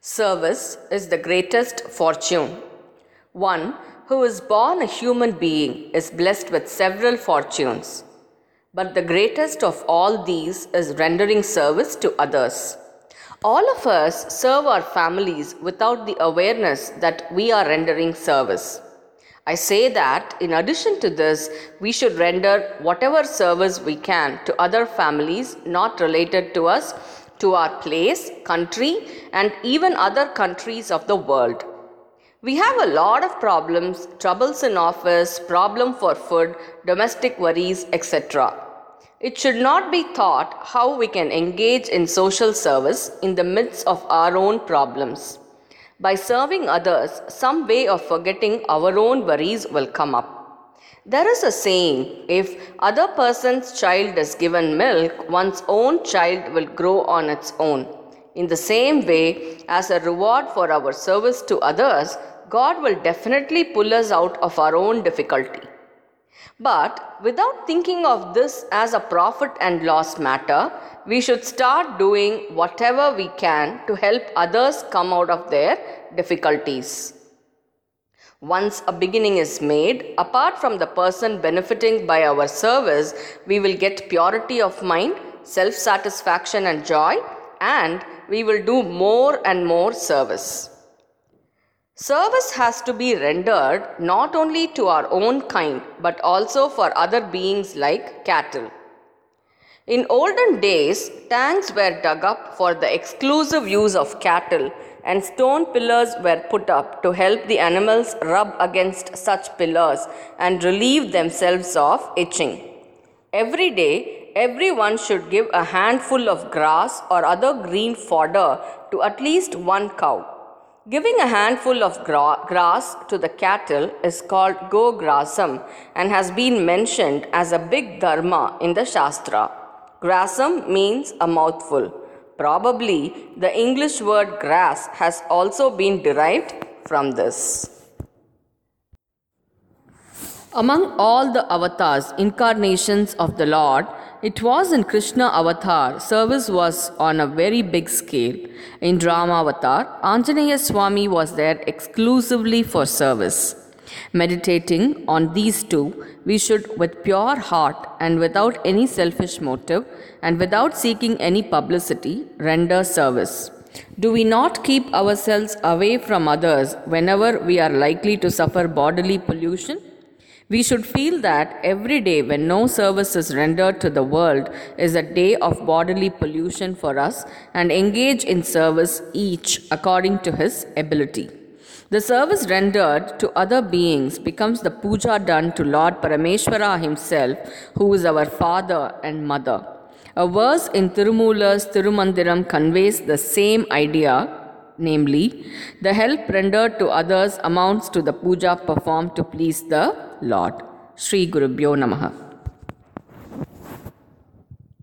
Service is the greatest fortune. One who is born a human being is blessed with several fortunes. But the greatest of all these is rendering service to others. All of us serve our families without the awareness that we are rendering service. I say that in addition to this, we should render whatever service we can to other families not related to us, to our place, country, and even other countries of the world. We have a lot of problems, troubles in office, problem for food, domestic worries, etc. It should not be thought how we can engage in social service in the midst of our own problems. By serving others, some way of forgetting our own worries will come up. There is a saying if other person's child is given milk, one's own child will grow on its own. In the same way, as a reward for our service to others, God will definitely pull us out of our own difficulty. But without thinking of this as a profit and loss matter, we should start doing whatever we can to help others come out of their difficulties. Once a beginning is made, apart from the person benefiting by our service, we will get purity of mind, self satisfaction, and joy, and we will do more and more service. Service has to be rendered not only to our own kind but also for other beings like cattle. In olden days, tanks were dug up for the exclusive use of cattle, and stone pillars were put up to help the animals rub against such pillars and relieve themselves of itching. Every day, everyone should give a handful of grass or other green fodder to at least one cow. Giving a handful of gra- grass to the cattle is called go grasam and has been mentioned as a big dharma in the Shastra. Grasam means a mouthful. Probably the English word grass has also been derived from this. Among all the avatars, incarnations of the Lord, it was in Krishna avatar, service was on a very big scale. In Rama avatar, Anjaneya Swami was there exclusively for service. Meditating on these two, we should, with pure heart and without any selfish motive and without seeking any publicity, render service. Do we not keep ourselves away from others whenever we are likely to suffer bodily pollution? We should feel that every day when no service is rendered to the world is a day of bodily pollution for us and engage in service each according to his ability. The service rendered to other beings becomes the puja done to Lord Parameshwara himself, who is our father and mother. A verse in Tirumula's Tirumandiram conveys the same idea namely, the help rendered to others amounts to the puja performed to please the Lord. Sri Gurubhyo Namaha.